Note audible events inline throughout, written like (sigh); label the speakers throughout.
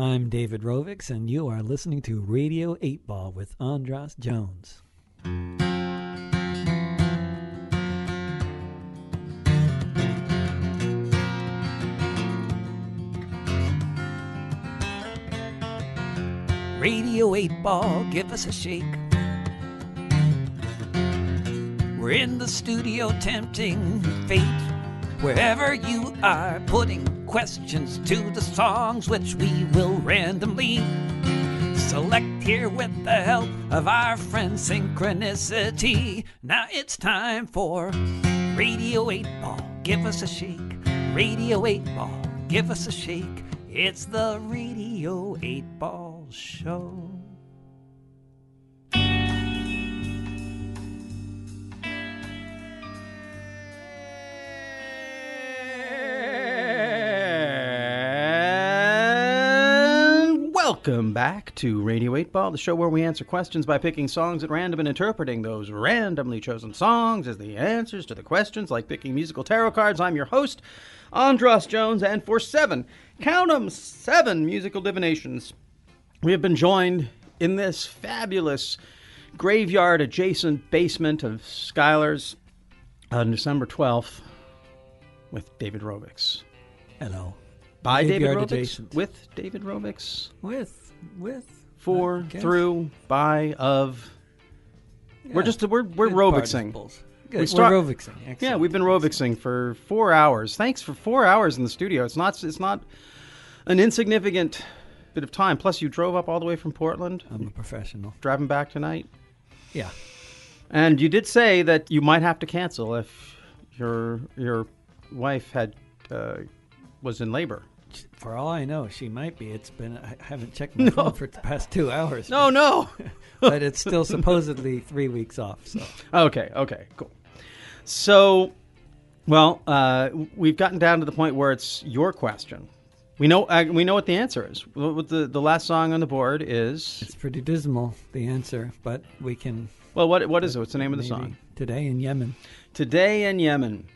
Speaker 1: I'm David Rovics, and you are listening to Radio 8 Ball with Andras Jones. Radio 8 Ball, give us a shake. We're in the studio tempting fate. Wherever you are, putting questions to the songs which we will randomly select here with the help of our friend Synchronicity. Now it's time for Radio 8 Ball, give us a shake. Radio 8 Ball, give us a shake. It's the Radio 8 Ball Show.
Speaker 2: Welcome back to Radio 8 Ball, the show where we answer questions by picking songs at random and interpreting those randomly chosen songs as the answers to the questions, like picking musical tarot cards. I'm your host, Andras Jones, and for seven, count 'em, seven musical divinations, we have been joined in this fabulous graveyard adjacent basement of Skylar's on December 12th with David Rovics.
Speaker 1: Hello.
Speaker 2: By David
Speaker 1: Graveyard
Speaker 2: Rovics.
Speaker 1: adjacent.
Speaker 2: With David Rovics.
Speaker 1: With, with.
Speaker 2: For, through, by, of. We're just, we're, we're
Speaker 1: Good
Speaker 2: Rovixing.
Speaker 1: participles. Good.
Speaker 2: We start-
Speaker 1: We're Rovixing.
Speaker 2: Yeah, we've been Rovixing for four hours. Thanks for four hours in the studio. It's not, it's not an insignificant bit of time. Plus, you drove up all the way from Portland,
Speaker 1: I'm a professional.
Speaker 2: driving back tonight.
Speaker 1: Yeah.
Speaker 2: And you did say that you might have to cancel if your your wife had uh, was in labor.
Speaker 1: For all I know, she might be. It's been I haven't checked my (laughs) phone for the past two hours.
Speaker 2: No, no. (laughs)
Speaker 1: but it's still supposedly three weeks off. So
Speaker 2: Okay, okay, cool. So, well, uh, we've gotten down to the point where it's your question. We know uh, we know what the answer is. What the the last song on the board is
Speaker 1: it's pretty dismal the answer, but we can
Speaker 2: well, what what is it? What's the name of the song?
Speaker 1: today in Yemen.
Speaker 2: Today in Yemen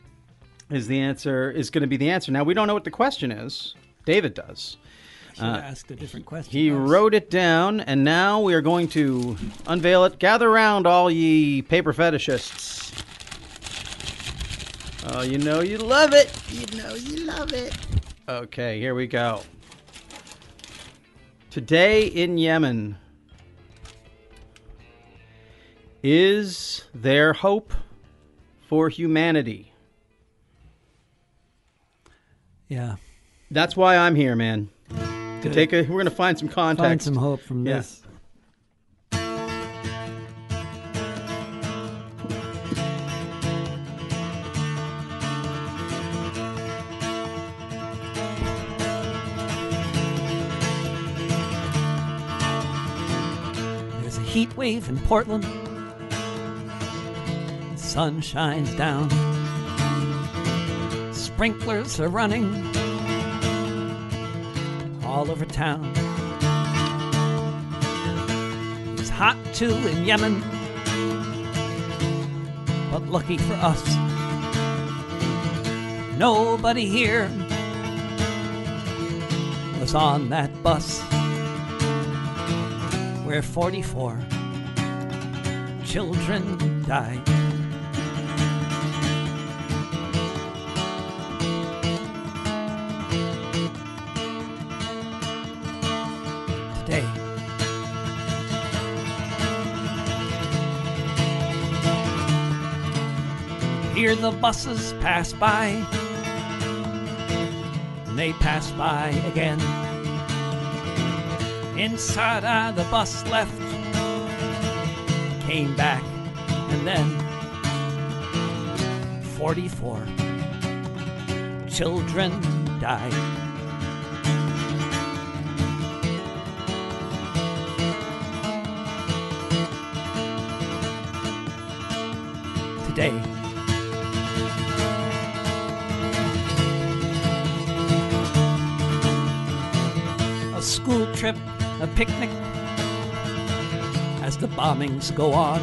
Speaker 2: is the answer is going to be the answer. Now we don't know what the question is. David does. Uh,
Speaker 1: asked a different question.
Speaker 2: He
Speaker 1: That was-
Speaker 2: wrote it down, and now we are going to unveil it. Gather round, all ye paper fetishists. Oh, you know you love it. You know you love it. Okay, here we go. Today in Yemen, is there hope for humanity?
Speaker 1: Yeah.
Speaker 2: That's why I'm here, man. To take a, we're gonna find some context.
Speaker 1: Find some hope from
Speaker 2: Yeah.
Speaker 1: this. There's a heat wave in Portland. The sun shines down. Sprinklers are running all over town. It's hot too in Yemen, but lucky for us, nobody here was on that bus where 44 children died. Hear the buses pass by, and they pass by again. Inside uh, the bus left, came back, and then 44 children died. Today. School trip, a picnic, as the bombings go on.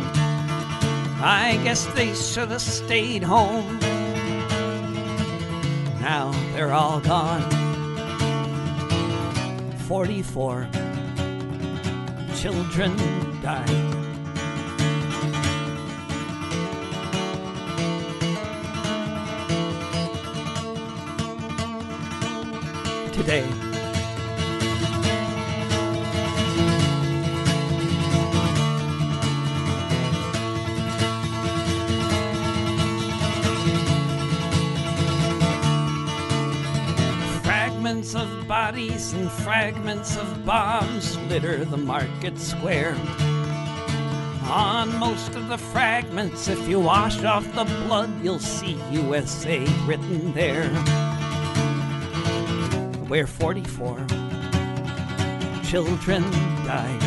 Speaker 1: I guess they should have stayed home. Now they're all gone.
Speaker 3: 44 children died. Today, and fragments of bombs litter the market square. On most of the fragments, if you wash off the blood, you'll see USA written there. Where 44 children died.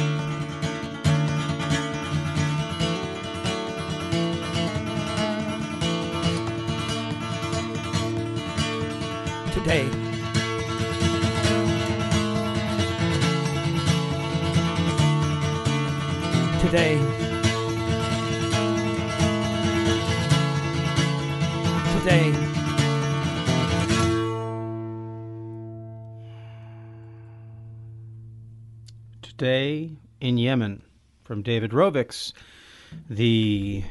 Speaker 3: Today, today. Today.
Speaker 2: Today in Yemen from David Rovics. The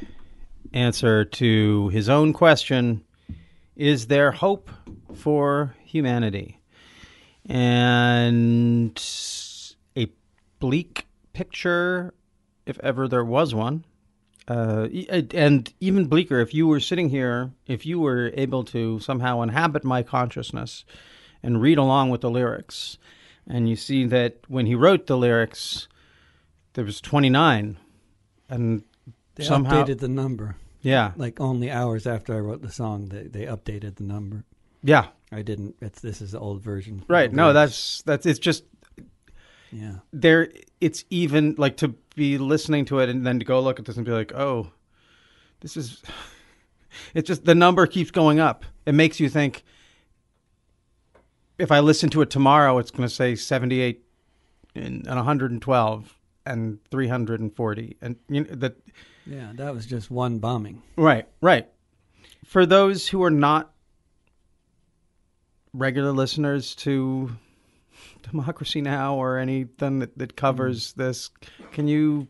Speaker 2: answer to his own question Is there hope for humanity? And a bleak picture, if ever there was one. Uh, e- and even bleaker, if you were sitting here, if you were able to somehow inhabit my consciousness and read along with the lyrics, and you see that when he wrote the lyrics, there was 29, and
Speaker 1: They
Speaker 2: somehow,
Speaker 1: updated the number.
Speaker 2: yeah,
Speaker 1: Like only hours after I wrote the song, they, they updated the number.
Speaker 2: yeah,
Speaker 1: I didn't. It's this is the old version.
Speaker 2: right. No, that's that's it's just
Speaker 1: yeah.
Speaker 2: there. It's even like to be listening to it and then to go look at this and be like, oh, this is. (laughs) It's just the number keeps going up. It makes you think. If I listen to it tomorrow, it's going to say seventy-eight and, and one hundred and twelve and three hundred and forty, and you know, that
Speaker 1: Yeah, that was just one bombing.
Speaker 2: Right, right. For those who are not regular listeners to Democracy Now or anything that, that covers this, can you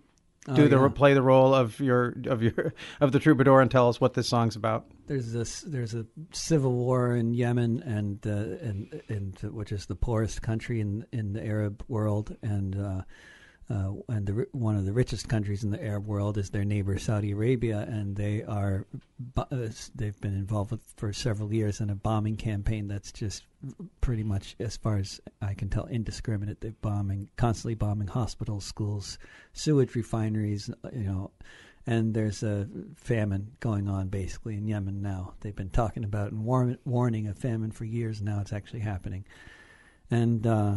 Speaker 2: do
Speaker 1: Oh,
Speaker 2: the
Speaker 1: yeah.
Speaker 2: play the role of your of your of the troubadour and tell us what this song's about?
Speaker 1: There's this. There's a civil war in Yemen, and uh, and and which is the poorest country in in the Arab world, and uh, uh, and the, one of the richest countries in the Arab world is their neighbor Saudi Arabia, and they are uh, they've been involved with, for several years in a bombing campaign that's just pretty much, as far as I can tell, indiscriminate. They're bombing constantly bombing hospitals, schools, sewage refineries, uh, you know. And there's a famine going on basically in Yemen now. They've been talking about and war- warning a famine for years. Now it's actually happening, and uh,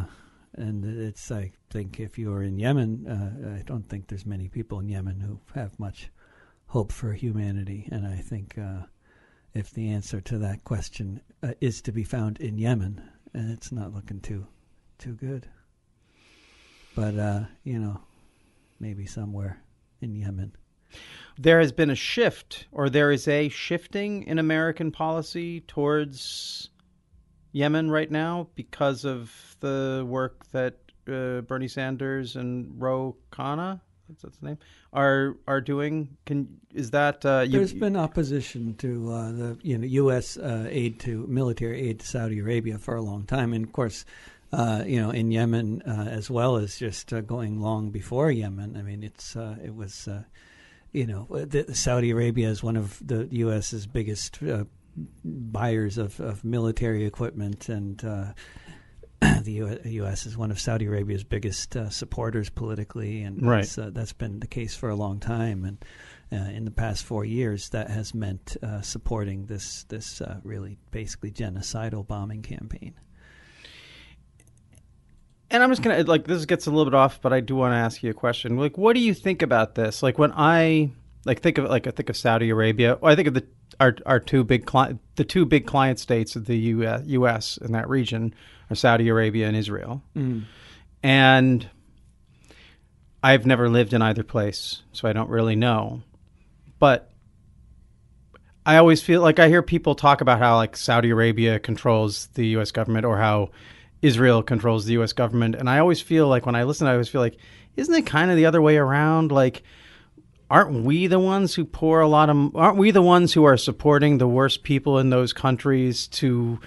Speaker 1: and it's I think if you are in Yemen, uh, I don't think there's many people in Yemen who have much hope for humanity. And I think uh, if the answer to that question uh, is to be found in Yemen, and it's not looking too too good. But uh, you know, maybe somewhere in Yemen.
Speaker 2: There has been a shift, or there is a shifting in American policy towards Yemen right now because of the work that uh, Bernie Sanders and Ro Khanna, that's, that's the name, are are doing. Can is that uh, you,
Speaker 1: There's been opposition to uh, the you know U.S. Uh, aid to military aid to Saudi Arabia for a long time, and of course, uh, you know in Yemen uh, as well as just going long before Yemen. I mean, it's it was you know Saudi Arabia is one of the U.S.'s biggest uh, buyers of, of military equipment and. Uh, (clears throat) the U- U.S. is one of Saudi Arabia's biggest uh, supporters politically, and
Speaker 2: Right.
Speaker 1: that's, uh, that's been the case for a long time. And uh, in the past four years, that has meant uh, supporting this this uh, really basically genocidal bombing campaign.
Speaker 2: And I'm just gonna like this gets a little bit off, but I do want to ask you a question. Like, what do you think about this? Like, when I like think of it, like I think of Saudi Arabia, or I think of the our our two big cli- the two big client states of the U.S. U.S. in that region are Saudi Arabia and Israel. Mm. And I've never lived in either place, so I don't really know. But I always feel like I hear people talk about how like Saudi Arabia controls the U.S. government, or how Israel controls the U.S. government, and I always feel like when I listen, I always feel like, isn't it kind of the other way around? Like, aren't we the ones who pour a lot of? Aren't we the ones who are supporting the worst people in those countries to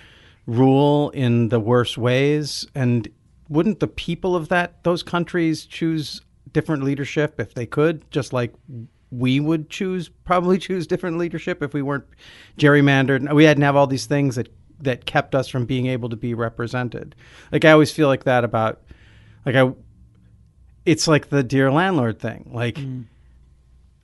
Speaker 2: rule in the worst ways? And wouldn't the people of that those countries choose different leadership if they could, just like we would choose probably (laughs) choose different leadership if we weren't gerrymandered. We hadn't have all these things that that kept us from being able to be represented. Like I always feel like that about like I it's like the dear landlord thing. Like mm.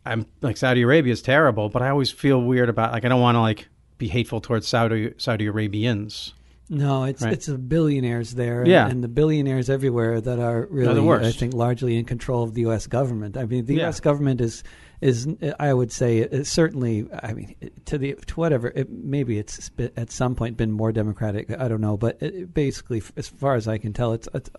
Speaker 2: I'm like Saudi Arabia is terrible, but I always feel weird about like I don't want to like be hateful towards Saudi Saudi Arabians.
Speaker 1: No, it's
Speaker 2: Right.
Speaker 1: it's the billionaires there, and,
Speaker 2: Yeah.
Speaker 1: and the billionaires everywhere that are really. I think, largely in control of the U.S. government. I mean, the
Speaker 2: Yeah.
Speaker 1: U.S. government is is I would say is certainly. I mean, to the to whatever it, maybe it's been- at some point been more democratic. I don't know, but it, basically, as far as I can tell, it's it's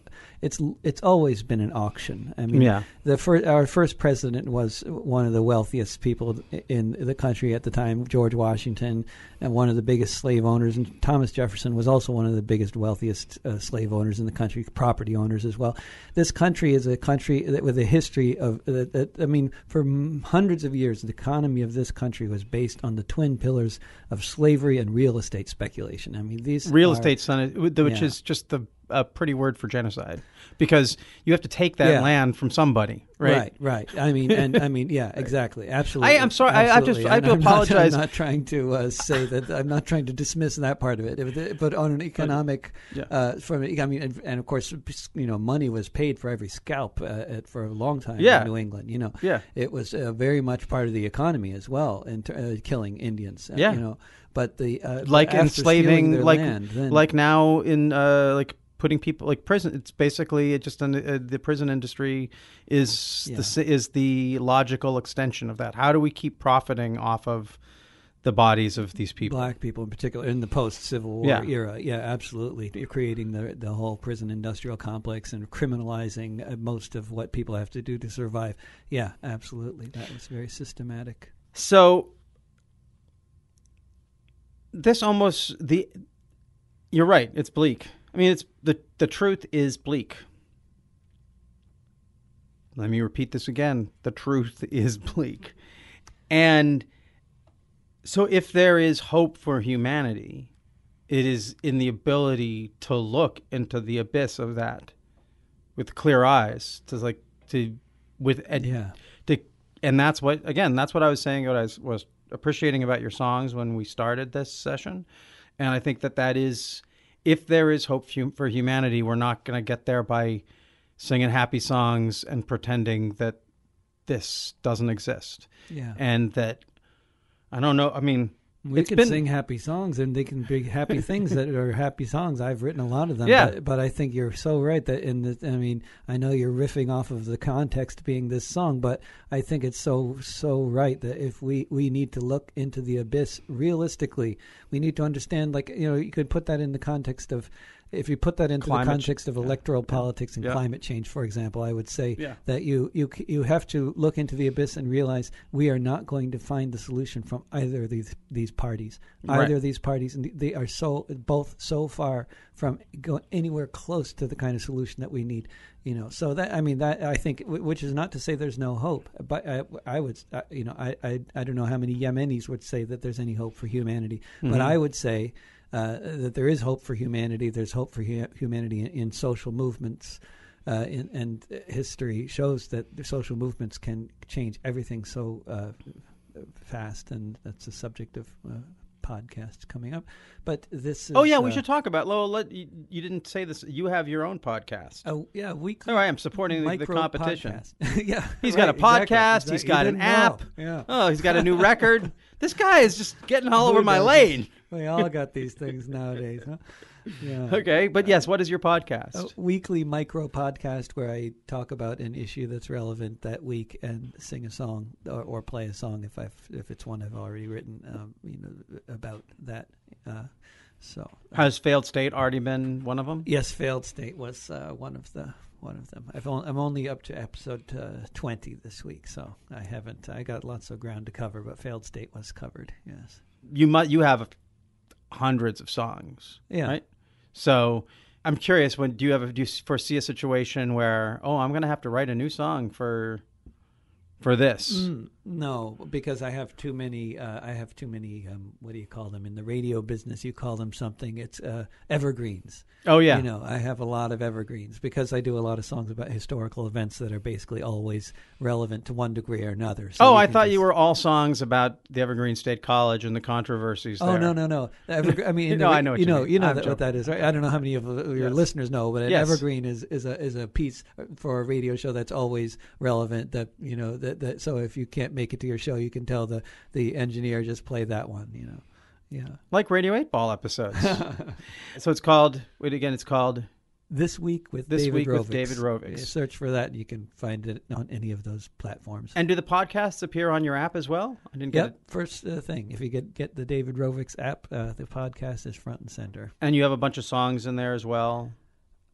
Speaker 1: it's it's always been an auction. I mean,
Speaker 2: Yeah.
Speaker 1: the first, our first president was one of the wealthiest people in the country at the time, George Washington, and one of the biggest slave owners. And Thomas Jefferson was also one of the biggest, wealthiest uh, slave owners in the country, property owners as well. This country is a country that, with a history of, uh, that, I mean, for hundreds of years, the economy of this country was based on the twin pillars of slavery and real estate speculation. I mean, these
Speaker 2: Real
Speaker 1: are-
Speaker 2: estate, son, which
Speaker 1: Yeah.
Speaker 2: is just the a pretty word for genocide, because you have to take that
Speaker 1: Yeah.
Speaker 2: land from somebody, right?
Speaker 1: Right, right. I mean, and I mean, yeah, (laughs) exactly, absolutely.
Speaker 2: I- I'm sorry, I- I
Speaker 1: absolutely.
Speaker 2: I have to
Speaker 1: And I'm not-
Speaker 2: apologize.
Speaker 1: I'm not trying to uh, say that. I'm not trying to dismiss that part of it, but on an economic,
Speaker 2: Yeah.
Speaker 1: uh, from I mean, and, and of course, you know, money was paid for every scalp uh, at, for a long time
Speaker 2: Yeah.
Speaker 1: in New England. You know,
Speaker 2: Yeah.
Speaker 1: it was uh, very much part of the economy as well, and uh, killing Indians. uh,
Speaker 2: Yeah.
Speaker 1: you know, but the uh,
Speaker 2: like enslaving, like
Speaker 1: land, then-
Speaker 2: like now in uh, like putting people like prison. It's basically it just an, uh, the prison industry is the
Speaker 1: Yeah.
Speaker 2: s is the logical extension of that. How do we keep profiting off of the bodies of these people?
Speaker 1: black people in particular in the post Civil War
Speaker 2: Yeah.
Speaker 1: era. Yeah, absolutely. You're creating the the whole prison industrial complex and criminalizing uh, most of what people have to do to survive. Yeah, absolutely. That was very systematic.
Speaker 2: So this almost the you're right, it's bleak. I mean it's the the truth is bleak. Let me repeat this again. The truth (laughs) is bleak. And so if there is hope for humanity, it is in the ability to look into the abyss of that with clear eyes to like to with ed-
Speaker 1: Yeah.
Speaker 2: to, and that's what again that's what I was saying what I was, was appreciating about your songs when we started this session and I think that that is if there is hope for humanity we're not going to get there by singing happy songs and pretending that this doesn't exist
Speaker 1: Yeah.
Speaker 2: and that I don't know I mean
Speaker 1: we
Speaker 2: it's
Speaker 1: can
Speaker 2: been-
Speaker 1: sing happy songs and they can be happy (laughs) things that are happy songs. I've written a lot of them.
Speaker 2: Yeah.
Speaker 1: But, but I think you're so right that in the, I mean, I know you're riffing off of the context being this song, but I think it's so, so right that if we, we need to look into the abyss realistically, we need to understand, like, you know, you could put that in the context of, if you put that into
Speaker 2: Climate
Speaker 1: the context of
Speaker 2: yeah.
Speaker 1: electoral politics and
Speaker 2: Yeah.
Speaker 1: climate change, for example, I would say
Speaker 2: Yeah.
Speaker 1: that you, you you have to look into the abyss and realize we are not going to find the solution from either of these these parties.
Speaker 2: Right.
Speaker 1: Either of these parties, and they are so both so far from going anywhere close to the kind of solution that we need. You know, so that I mean that I think, which is not to say there's no hope, but I, I would, uh, you know, I, I I don't know how many Yemenis would say that there's any hope for humanity, but I would say uh, that there is hope for humanity. There's hope for hu- humanity in, in social movements, uh, in, and history shows that social movements can change everything so uh, fast, and that's the subject of podcasts coming up. But this is
Speaker 2: Oh yeah, we
Speaker 1: uh,
Speaker 2: should talk about Lowell. Let, you, you didn't say this. You have your own podcast.
Speaker 1: Oh yeah, we.
Speaker 2: There I am supporting the, the competition. (laughs)
Speaker 1: yeah,
Speaker 2: He's got a
Speaker 1: right,
Speaker 2: podcast.
Speaker 1: exactly.
Speaker 2: He's got an
Speaker 1: know.
Speaker 2: app.
Speaker 1: Yeah.
Speaker 2: Oh, he's got a new record. (laughs) This guy is just getting all over
Speaker 1: Who
Speaker 2: my
Speaker 1: doesn't?
Speaker 2: lane.
Speaker 1: We all got these things nowadays, huh? Yeah.
Speaker 2: Okay, but yes, what is your podcast?
Speaker 1: A weekly micro podcast where I talk about an issue that's relevant that week and sing a song or, or play a song if I if it's one I've already written, um, you know, about that. Uh, so
Speaker 2: Has Failed State already been one of them?
Speaker 1: yes, failed state was uh, one of the one of them. I've on, I'm only up to episode uh, twenty this week, so I haven't. I got lots of ground to cover, but failed state was covered. Yes.
Speaker 2: You might. You have hundreds of songs.
Speaker 1: Yeah.
Speaker 2: Right. So, I'm curious. When do you ever do you foresee a situation where oh I'm going to have to write a new song for for this?
Speaker 1: Mm, no, because I have too many. Uh, I have too many. Um, what do you call them in the radio business? You call them something. It's uh, evergreens.
Speaker 2: Oh yeah.
Speaker 1: You know, I have a lot of evergreens because I do a lot of songs about historical events that are basically always relevant to one degree or another. So
Speaker 2: oh, I thought
Speaker 1: just-
Speaker 2: you were all songs about the Evergreen State College and the controversies.
Speaker 1: Oh
Speaker 2: there.
Speaker 1: no no no! Evergre- I mean, (laughs)
Speaker 2: No, I know
Speaker 1: you
Speaker 2: you
Speaker 1: know
Speaker 2: mean.
Speaker 1: you know that, what that is, right? I don't know how many of your
Speaker 2: Yes.
Speaker 1: listeners know, but an
Speaker 2: Yes.
Speaker 1: evergreen is, is a is a piece for a radio show that's always relevant. That you know that, that so if you can't make it to your show, you can tell the the engineer just play that one. You know, yeah.
Speaker 2: like Radio Eight Ball episodes. (laughs) so it's called. Wait again. It's called.
Speaker 1: This week with
Speaker 2: This
Speaker 1: David
Speaker 2: Week with David Rovics.
Speaker 1: Search for that, and you can find it on any of those platforms.
Speaker 2: And do the podcasts appear on your app as well? I didn't get
Speaker 1: Yep.
Speaker 2: it.
Speaker 1: First uh, thing, if you get get the David Rovics app, uh, the podcast is front and center.
Speaker 2: And you have a bunch of songs in there as well.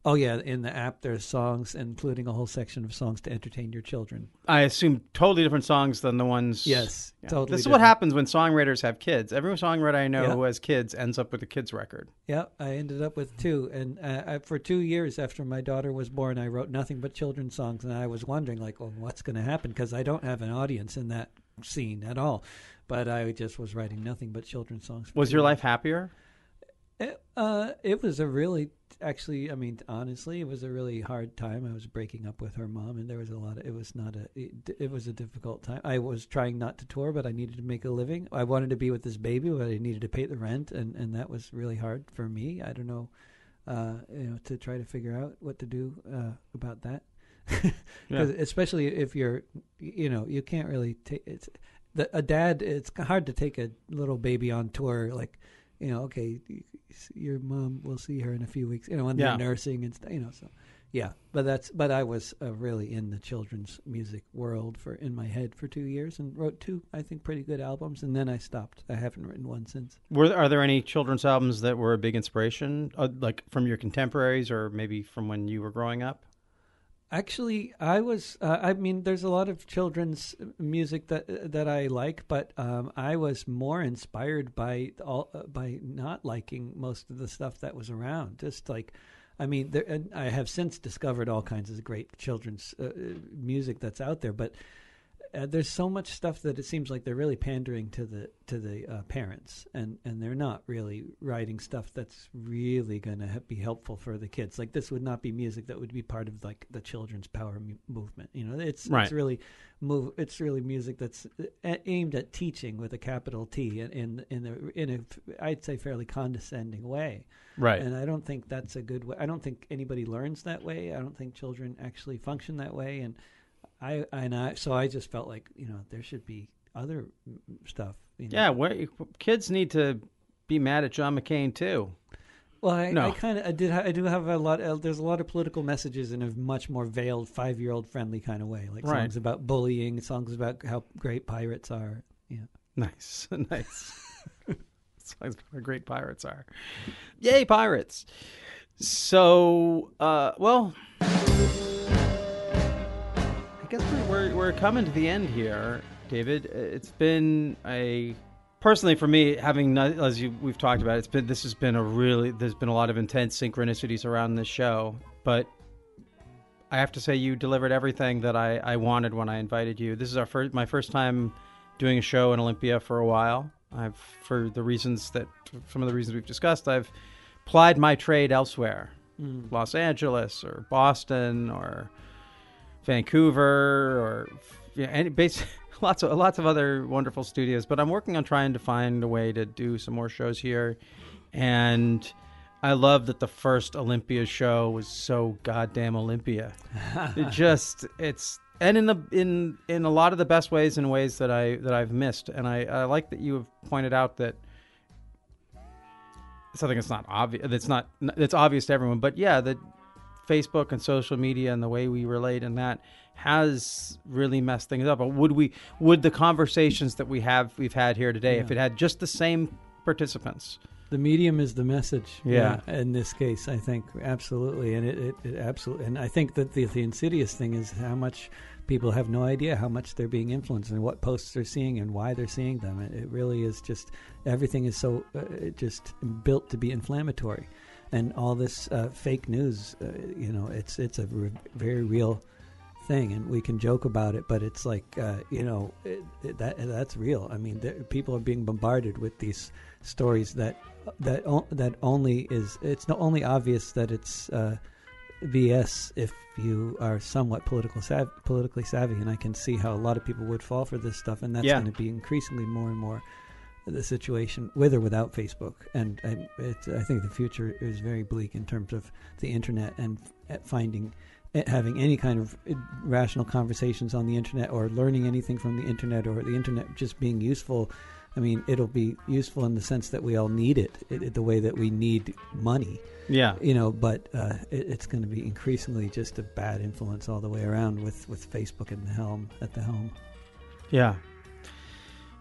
Speaker 1: Oh yeah, in the app there's songs, including a whole section of songs to entertain your children.
Speaker 2: I assume totally different songs than the ones.
Speaker 1: Yes,
Speaker 2: Yeah.
Speaker 1: totally.
Speaker 2: This is what happens when songwriters have kids. Every songwriter I know
Speaker 1: Yeah.
Speaker 2: who has kids ends up with a kids record.
Speaker 1: Yeah, I ended up with two, and uh, I, for two years after my daughter was born, I wrote nothing but children's songs, and I was wondering, like, well, what's going to happen? Because I don't have an audience in that scene at all. But I just was writing nothing but children's songs.
Speaker 2: Was your life happier?
Speaker 1: It, uh, it was a really, actually, I mean, honestly, it was a really hard time. I was breaking up with her mom, and there was a lot of. It was not a. It, it was a difficult time. I was trying not to tour, but I needed to make a living. I wanted to be with this baby, but I needed to pay the rent, and and that was really hard for me. I don't know, uh, you know, to try to figure out what to do uh, about that. (laughs) 'Cause especially if you're, you know, you can't really take it's the, a dad. It's hard to take a little baby on tour like you know, okay, your mom will see her in a few weeks, you know, when
Speaker 2: Yeah.
Speaker 1: they're nursing and stuff, you know, so yeah, but that's, but I was uh, really in the children's music world for, in my head for two years and wrote two, I think, pretty good albums. And then I stopped. I haven't written one since.
Speaker 2: Were are there any children's albums that were a big inspiration, uh, like from your contemporaries or maybe from when you were growing up?
Speaker 1: Actually, I was. Uh, I mean, there's a lot of children's music that that I like, but um, I was more inspired by all uh, by not liking most of the stuff that was around. Just like, I mean, there, I have since discovered all kinds of great children's uh, uh, music that's out there, but. Uh, there's so much stuff that it seems like they're really pandering to the to the uh, parents, and, and they're not really writing stuff that's really going to be helpful for the kids. Like this would not be music that would be part of like the children's power mu- movement. You know, it's
Speaker 2: Right.
Speaker 1: it's really move. It's really music that's uh, aimed at teaching with a capital T, in in in a, in a I'd say fairly condescending way.
Speaker 2: Right.
Speaker 1: And I don't think that's a good way. I don't think anybody learns that way. I don't think children actually function that way. And I and I so I just felt like you know there should be other stuff. You know.
Speaker 2: yeah, where, kids need to be mad at John McCain too.
Speaker 1: Well, I,
Speaker 2: No.
Speaker 1: I kind of I did I do have a lot. Uh, there's a lot of political messages in a much more veiled five year old friendly kind of way, like
Speaker 2: Right.
Speaker 1: songs about bullying, songs about how great pirates are. Yeah.
Speaker 2: Nice, (laughs) nice. (laughs) Songs about how great pirates are. Yay, pirates! So, uh, well, guess we're, we're we're coming to the end here, David. It's been a personally for me having as you we've talked about. It's been this has been a really there's been a lot of intense synchronicities around this show, but I have to say you delivered everything that I, I wanted when I invited you. This is our first my first time doing a show in Olympia for a while. I've for the reasons that some of the reasons we've discussed, I've plied my trade elsewhere. Mm. Los Angeles or Boston or Vancouver or yeah, any base (laughs) lots of lots of other wonderful studios. But I'm working on trying to find a way to do some more shows here, and I love that the first Olympia show was so goddamn Olympia. (laughs) it just it's and in the in in a lot of the best ways and ways that I that I've missed. And I, I like that you have pointed out that something that's not obvious that's not that's obvious to everyone but yeah that facebook and social media and the way we relate and that has really messed things up but would we would the conversations that we have we've had here today if it had just the same participants
Speaker 1: The medium is the message.
Speaker 2: Yeah.
Speaker 1: in this case, I think absolutely, and it, it, it absolutely, and I think that the, the insidious thing is how much people have no idea how much they're being influenced and what posts they're seeing and why they're seeing them. It, it really is just everything is so uh, just built to be inflammatory, and all this uh, fake news. Uh, you know, it's it's a re- very real thing, and we can joke about it, but it's like uh, you know it, it, that that's real. I mean, there, people are being bombarded with these stories that that o- that only is it's not only obvious that it's uh, BS if you are somewhat political sav- politically savvy, and I can see how a lot of people would fall for this stuff, and that's
Speaker 2: Yeah.
Speaker 1: going to be increasingly more and more the situation with or without Facebook. And I, it's, I think the future is very bleak in terms of the internet and f- finding eh, having any kind of eh, rational conversations on the internet or learning anything from the internet or the internet just being useful. I mean, it'll be useful in the sense that we all need it, it, it- the way that we need money
Speaker 2: Yeah.
Speaker 1: you know but uh, it, it's going to be increasingly just a bad influence all the way around with with facebook in the helm at the helm
Speaker 2: Yeah.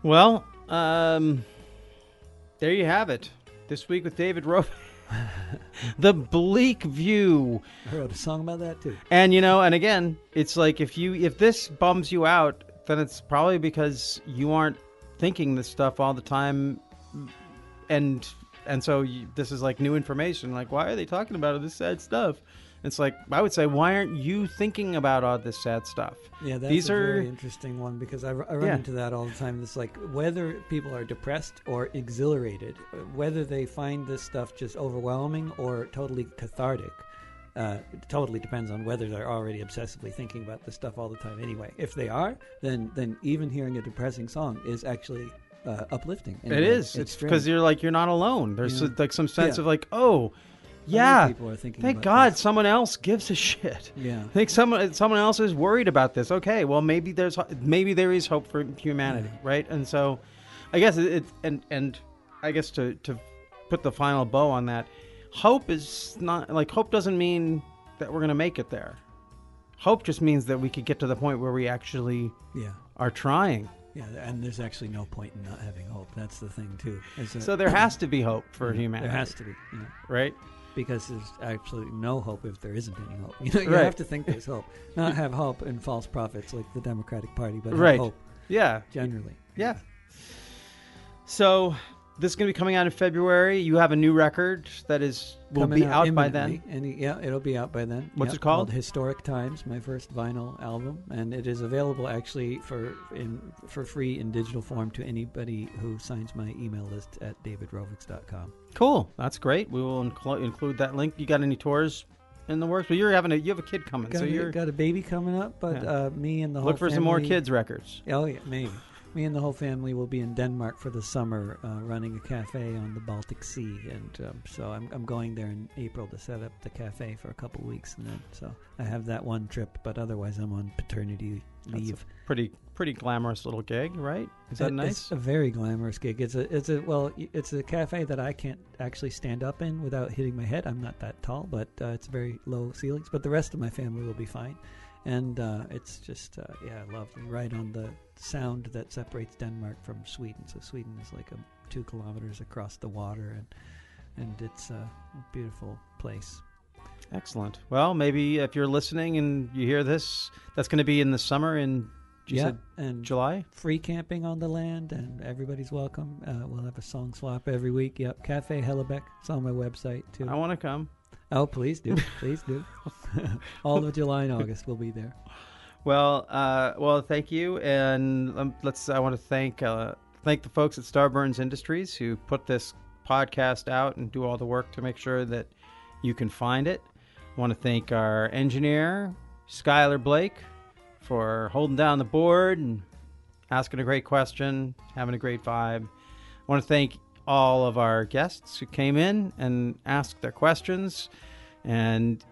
Speaker 2: Well, um, there you have it. This week with David Rowe. (laughs) the bleak view.
Speaker 1: i wrote a song about that too
Speaker 2: And you know, and again, it's like if you if this bums you out, then it's probably because you aren't thinking this stuff all the time and and so you, this is like new information like why are they talking about this sad stuff it's like i would say why aren't you thinking about all this sad stuff
Speaker 1: yeah that's
Speaker 2: These
Speaker 1: a
Speaker 2: are-
Speaker 1: very interesting one because I run
Speaker 2: Yeah.
Speaker 1: into that all the time it's like whether people are depressed or exhilarated whether they find this stuff just overwhelming or totally cathartic uh, it totally depends on whether they're already obsessively thinking about this stuff all the time anyway if they are then then even hearing a depressing song is actually uh, uplifting in a
Speaker 2: it is it's because you're like you're not alone there's
Speaker 1: Yeah.
Speaker 2: like some sense
Speaker 1: Yeah.
Speaker 2: of like oh yeah
Speaker 1: people are thinking
Speaker 2: thank god
Speaker 1: this.
Speaker 2: someone else gives a shit
Speaker 1: Yeah.
Speaker 2: I (laughs) think someone someone else is worried about this. Okay, well maybe there's maybe there is hope for humanity, right? And so, I guess it, it and and I guess to to put the final bow on that, hope is not like hope doesn't mean that we're gonna make it there. Hope just means that we could get to the point where we actually
Speaker 1: Yeah.
Speaker 2: are trying.
Speaker 1: Yeah. And there's actually no point in not having hope. That's the thing too.
Speaker 2: So there has to be hope for humanity,
Speaker 1: There has to be. Yeah.
Speaker 2: right?
Speaker 1: Because there's absolutely no hope if there isn't any hope. (laughs) You know, you
Speaker 2: Right.
Speaker 1: have to think there's hope. Not have hope in false prophets like the Democratic Party, but
Speaker 2: Right.
Speaker 1: hope
Speaker 2: Yeah,
Speaker 1: generally.
Speaker 2: yeah. So this is gonna be coming out in February. You have a new record that is will
Speaker 1: Coming
Speaker 2: be out, by then.
Speaker 1: Any, yeah, it'll be out by then.
Speaker 2: What's
Speaker 1: Yep,
Speaker 2: it called?
Speaker 1: Historic Times, my first vinyl album, and it is available actually for in for free in digital form to anybody who signs my email list at davidrovics.com.
Speaker 2: Cool. That's great. We will inclu- include that link. You got any tours in the works? Well, you're having a you have a kid coming,
Speaker 1: Got,
Speaker 2: so
Speaker 1: a,
Speaker 2: you're
Speaker 1: got a baby coming up, but
Speaker 2: Yeah.
Speaker 1: uh, me and the whole
Speaker 2: look for some more kids records.
Speaker 1: Oh yeah, maybe. Me and the whole family will be in Denmark for the summer, uh, running a cafe on the Baltic Sea, and um, so I'm, I'm going there in April to set up the cafe for a couple weeks, and then so I have that one trip, but otherwise I'm on paternity leave.
Speaker 2: Pretty pretty glamorous little gig, right? Is that
Speaker 1: It-
Speaker 2: nice?
Speaker 1: It's a very glamorous gig. It's a it's a well, it's a cafe that I can't actually stand up in without hitting my head. I'm not that tall, but uh, it's very low ceilings. But the rest of my family will be fine, and uh, it's just uh, yeah, lovely. Right on the sound that separates Denmark from Sweden. So Sweden is like a, two kilometers across the water, and and it's a beautiful place.
Speaker 2: Excellent. Well, maybe if you're listening and you hear this, that's going to be in the summer in you
Speaker 1: yeah,
Speaker 2: said
Speaker 1: and
Speaker 2: July.
Speaker 1: free camping on the land, and everybody's welcome. Uh, we'll have a song swap every week. Yep, Cafe Hellebeck. It's on my website too.
Speaker 2: I want to come.
Speaker 1: Oh, please do, please do. (laughs) All of July and August we'll be there.
Speaker 2: Well, uh, well, thank you, and um, let's. I want to thank uh, thank the folks at Starburns Industries who put this podcast out and do all the work to make sure that you can find it. I want to thank our engineer Skylar Blake for holding down the board and asking a great question, having a great vibe. I want to thank all of our guests who came in and asked their questions, and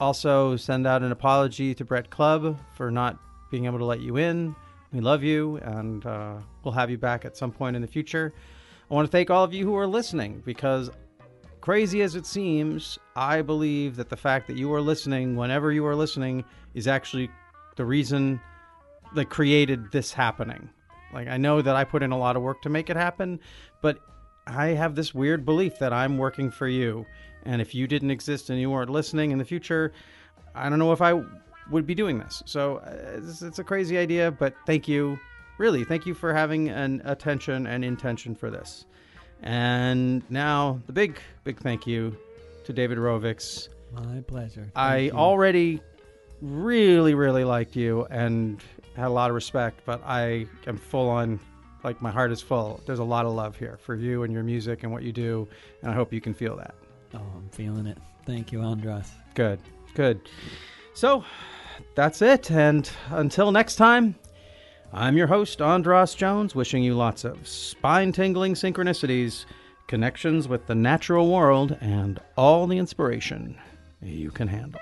Speaker 2: also, send out an apology to Brett Club for not being able to let you in. We love you, and uh, we'll have you back at some point in the future. I want to thank all of you who are listening because, crazy as it seems, I believe that the fact that you are listening whenever you are listening is actually the reason that created this happening. Like, I know that I put in a lot of work to make it happen, but I have this weird belief that I'm working for you. And if you didn't exist and you weren't listening in the future, I don't know if I would be doing this. So uh, it's, it's a crazy idea, but thank you. Really, thank you for having an attention and intention for this. And now, the big, big thank you to David Rovics.
Speaker 1: My pleasure. Thank
Speaker 2: I
Speaker 1: you.
Speaker 2: already really, really liked you and had a lot of respect, but I am full on, like, my heart is full. There's a lot of love here for you and your music and what you do, and I hope you can feel that.
Speaker 1: Oh, I'm feeling it. Thank you, Andras.
Speaker 2: Good, good. So that's it. And until next time, I'm your host, Andras Jones, wishing you lots of spine tingling synchronicities, connections with the natural world, and all the inspiration you can handle.